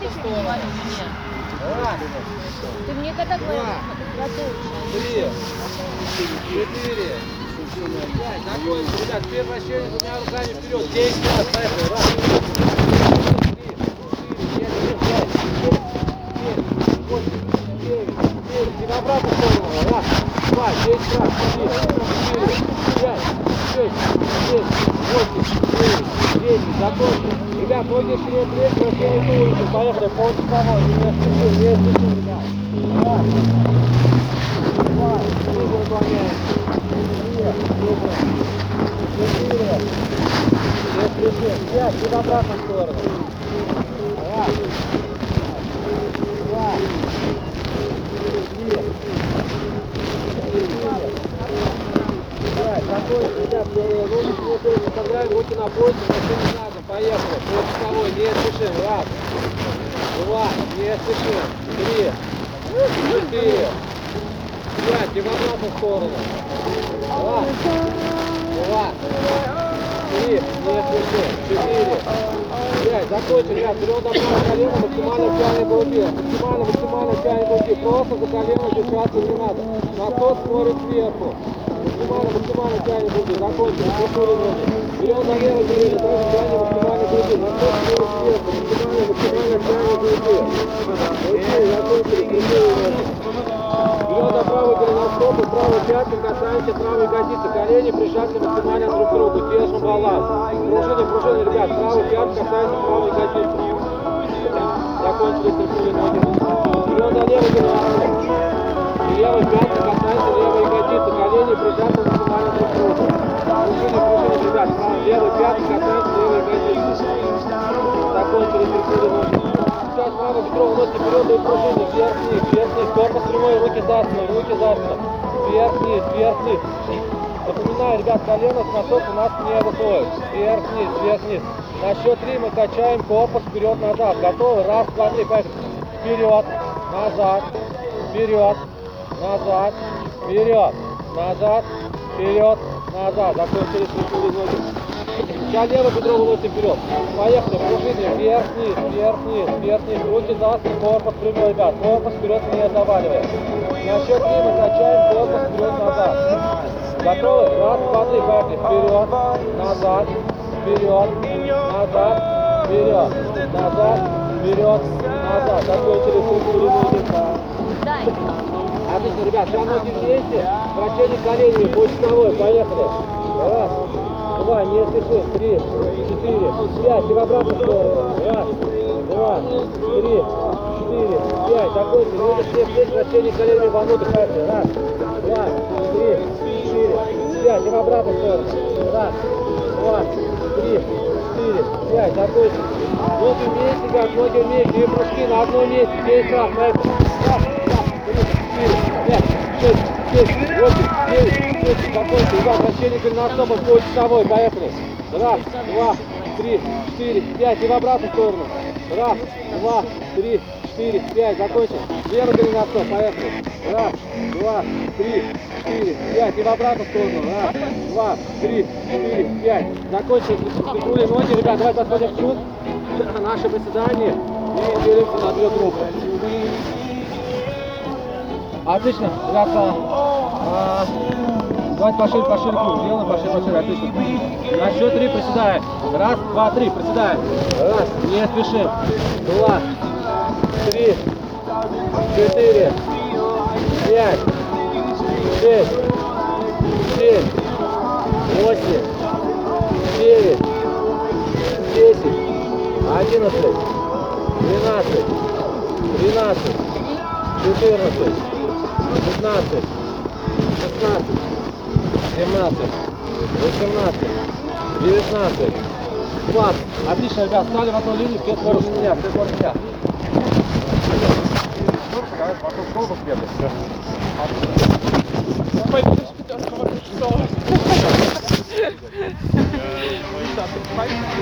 ты что говоришь мне? Раз, Ты мне когда говоришь? три, четыре, пять. Закончили, ребят. Теперь вращение двумя руками вперед. Десять раз. Поехали. Раз, три, четыре, пять, шесть, семь, восемь, девять, девять. И в обратную сторону. Раз, два, десять раз. Три, четыре, пять, шесть, семь, восемь, девять, десять. Закончили. Ребят, ноги вперед, вверх, вращение туловища. Поехали. По часовой. Не спешим, не спешим, ребят. Раз, два, три выполняем. Три, супер. Четыре. Не спешим. Пять. И в обратную сторону. Раз, два, три, четыре. Закончили. Ребят, руки себе выставляем, руки на поясе, машину задом. Поехали. По часовой. Не спешим. Раз, два, не спешим. Три, четыре, пять. И в обратную сторону. Раз, два, три, не спешим. Четыре, пять. Закончили. Ребят, берем до правого колена, максимально тянем груди. Максимально, максимально тянем груди. Просто за колено держаться не надо. Насос смотрит сверху. Максимально, максимально тянем груди. Закончили. Пришли ноги. Берем на левое колено, тоже тянем максимально груди. Насос смотрит сверху. Максимально, максимально тянем груди. Окей, закончили. Пришли ноги. Берем на правый и правой пяткой касаемся правой ягодицы. Колени прижаты максимально друг к другу. Держим баланс. Пружины, пружины, ребят. Правой пяткой касаемся правой ягодицы. Закончили, пришли ноги. На левый голеностоп. И левой пяткой касаемся левой ягодицы. Колени прижаты максимально друг к другу. Пружины, пружины, ребят. Левой пяткой касаемся левой ягодицы. Закончили, пришли ноги. Сейчас правый бедро уносит вперед и пружины. Вверх, вниз, вверх, вниз. Корпус прямой, руки за спину, руки за спину. Вверх, вниз, вверх, вниз. Напоминаю, ребят, колено с носок у нас не выходит. Вверх, вниз, вверх, вниз. На счет три мы качаем корпус вперед-назад. Готовы? Раз, два, три, поехали. Вперед, назад, вперед, назад, вперед, назад, вперед, назад. Закончили, пришли ноги. Сейчас левое бедро выносим вперед. Поехали, пружины, вверх, вниз, вверх, вниз, вверх, вниз. Руки за спину, корпус прямой, ребят. Корпус вперед не заваливаем. На счет три мы качаем корпус вперед-назад. Готовы? Раз, два, три, поехали. Вперед, назад, вперед, назад, вперед, назад, вперед, назад. Закончили, ноги. Дай. Отлично, ребят, сейчас ноги вместе, вращение коленями по часовой, поехали. Раз, два, не спешим, три, четыре, пять, и в обратную сторону. Раз, два, три, четыре, пять, ноги все вместе, вращение коленями вовнутрь, поехали. Раз, два, три, четыре, пять, и в обратную сторону. Раз, два, три, четыре, пять, закончили. Ноги вместе, ребят, ноги вместе, и прыжки на одном месте, 10 раз, поехали. Раз, два, три, четыре, пять, шесть, семь, восемь, девять, десять. Закончили. Ребят, вращение голеностопа по часовой. Поехали. Раз, два, три, четыре, пять. И в обратную сторону. Раз, два, три, четыре, пять. Закончили. Левый голеностоп. Поехали. Раз, два, три, четыре, пять. И в обратную сторону. Раз, два, три, четыре, пять. Закончили. Прикнули ноги. Ребят, давайте посмотрим в чуд. Наше приседание. И делимся на две группы. Отлично, ребята. А, давайте пошире, пошире круг. Сделаем пошире, пошире. Отлично. На счет три приседаем. Раз, два, три. Приседаем. Раз, не спешим. Два, три, четыре, пять, шесть, семь, восемь, девять, десять, одиннадцать, двенадцать, тринадцать, четырнадцать. 15, 16, 17, 18, 19, 20. Отлично, ребят, стали в одну линию, все скоро меня, все скоро меня. Ich bin das gar nicht so.